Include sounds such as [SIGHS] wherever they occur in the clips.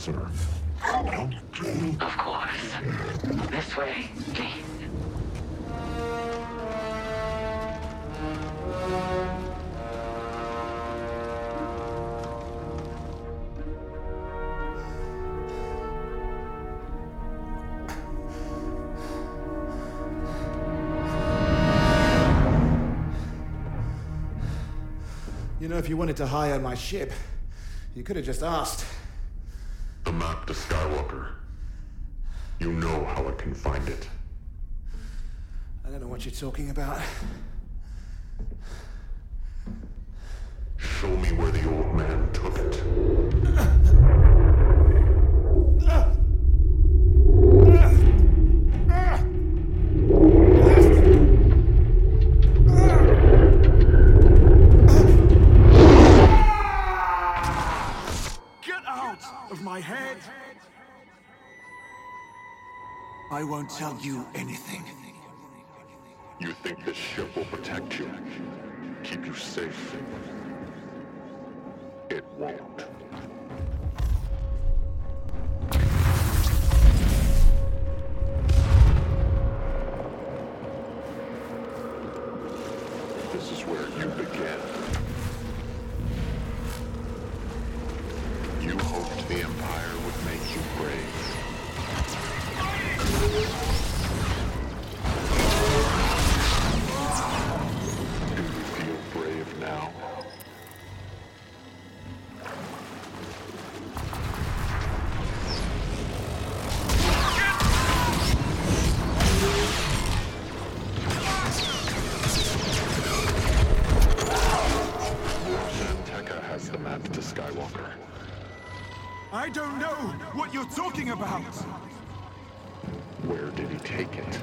prisoner. Of course. This way, please. You know, if you wanted to hire my ship, you could have just asked. The map to Skywalker. You know how I can find it. I don't know what you're talking about. Show me where the old man took it. [CLEARS THROAT] won't tell you anything. You think this ship will protect you? Keep you safe? It won't. Talking about! Where did he take it?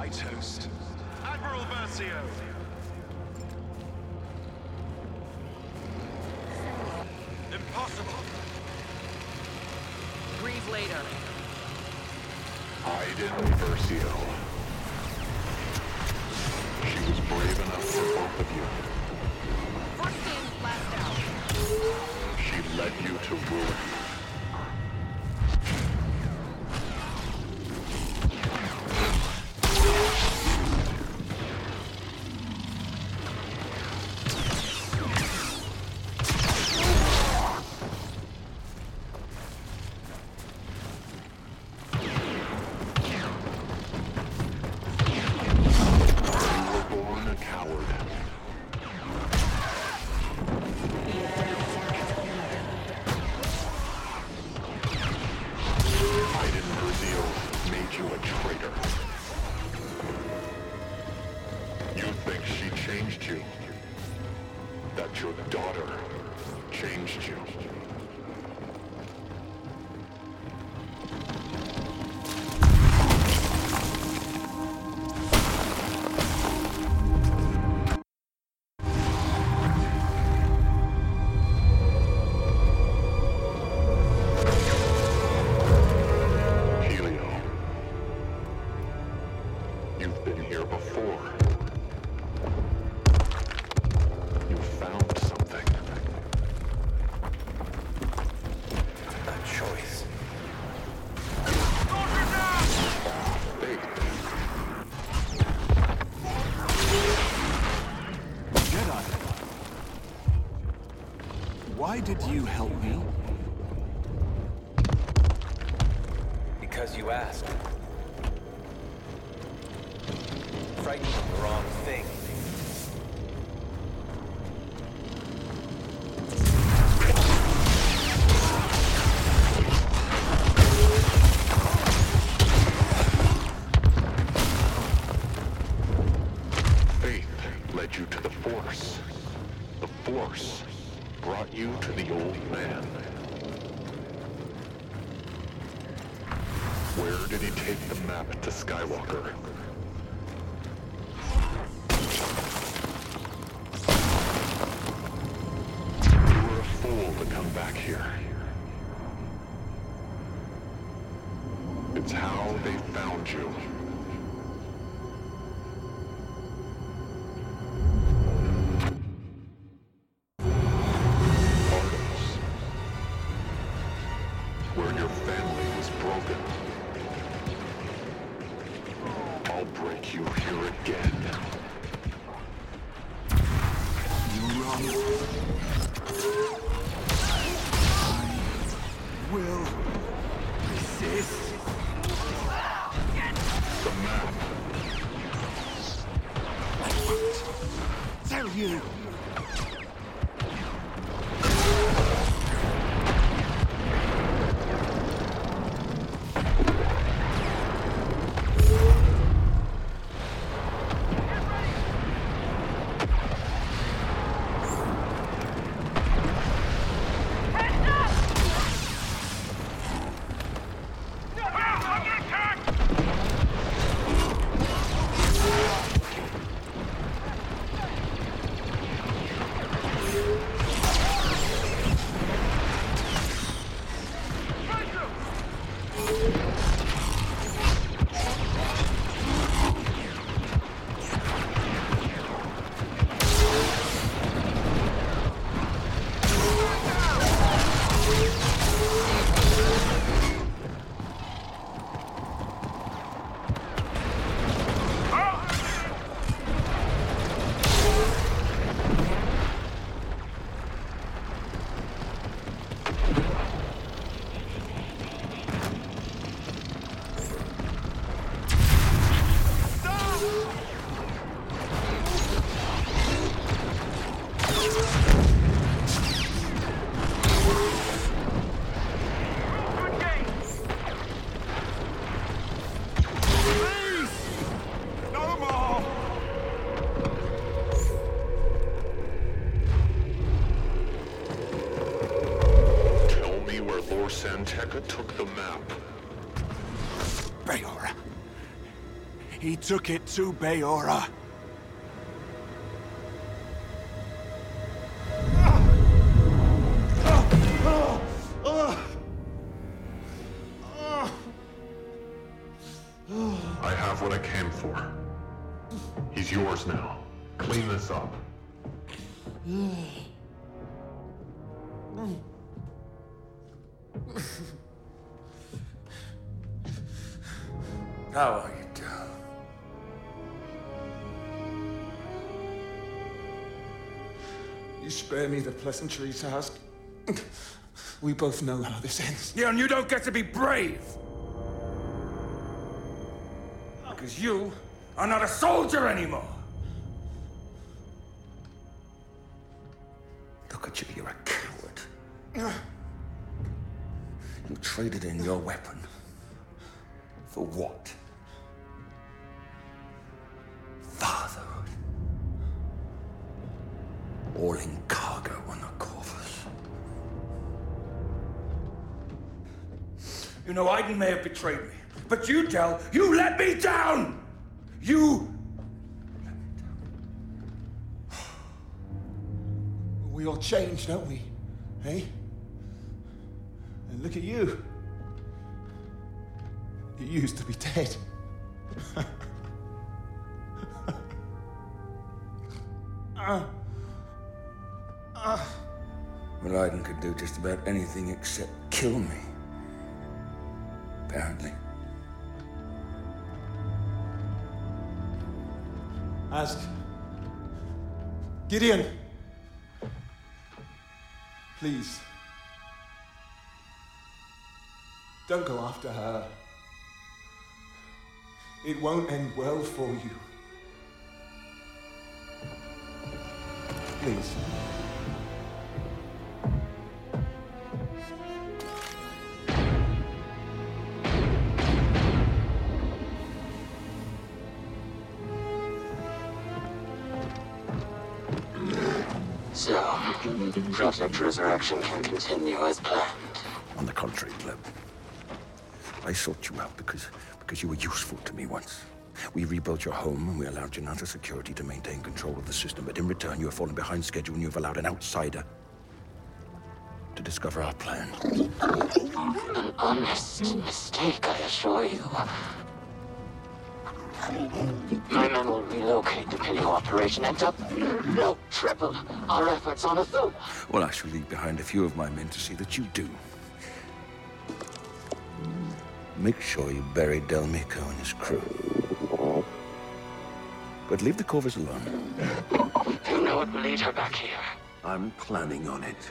I toast. Admiral Versio! Impossible! Breathe later. Iden Versio. She was brave enough for both of you. First in, last out. She led you to ruin. the wrong thing. Faith led you to the Force. The Force brought you to the old man. Where did he take the map to Skywalker? Come back here. It's how they found you. The map. Tell you. San Tekka took the map. Bayora. He took it to Bayora. I have what I came for. He's yours now. Clean this up. [SIGHS] Hmm. How are you doing? You spare me the pleasantry task. We both know how this ends. Yeah, and you don't get to be brave. Because you are not a soldier anymore. Look at you, you're a coward. You traded in your weapon. For what? Fatherhood. All in cargo on the Corvus. You know, Iden may have betrayed me, but you tell, you let me down! You [SIGHS] We all change, don't we? Hey? And look at you. You used to be dead. Well, Iden could do just about anything except kill me. Apparently. Ask. Gideon! Please. Don't go after her. It won't end well for you. Please. So, Project Resurrection can continue as planned. On the contrary, Gleb. I sought you out because, because you were useful to me once. We rebuilt your home and we allowed Janata Security to maintain control of the system, but in return you have fallen behind schedule and you have allowed an outsider to discover our plan. An honest mistake, I assure you. My men will relocate the Pinio operation and double, triple our efforts on Athuna. Well, I shall leave behind a few of my men to see that you do. Make sure you bury Del Meeko and his crew. But leave the Corvus alone. [LAUGHS] You know it will lead her back here. I'm planning on it.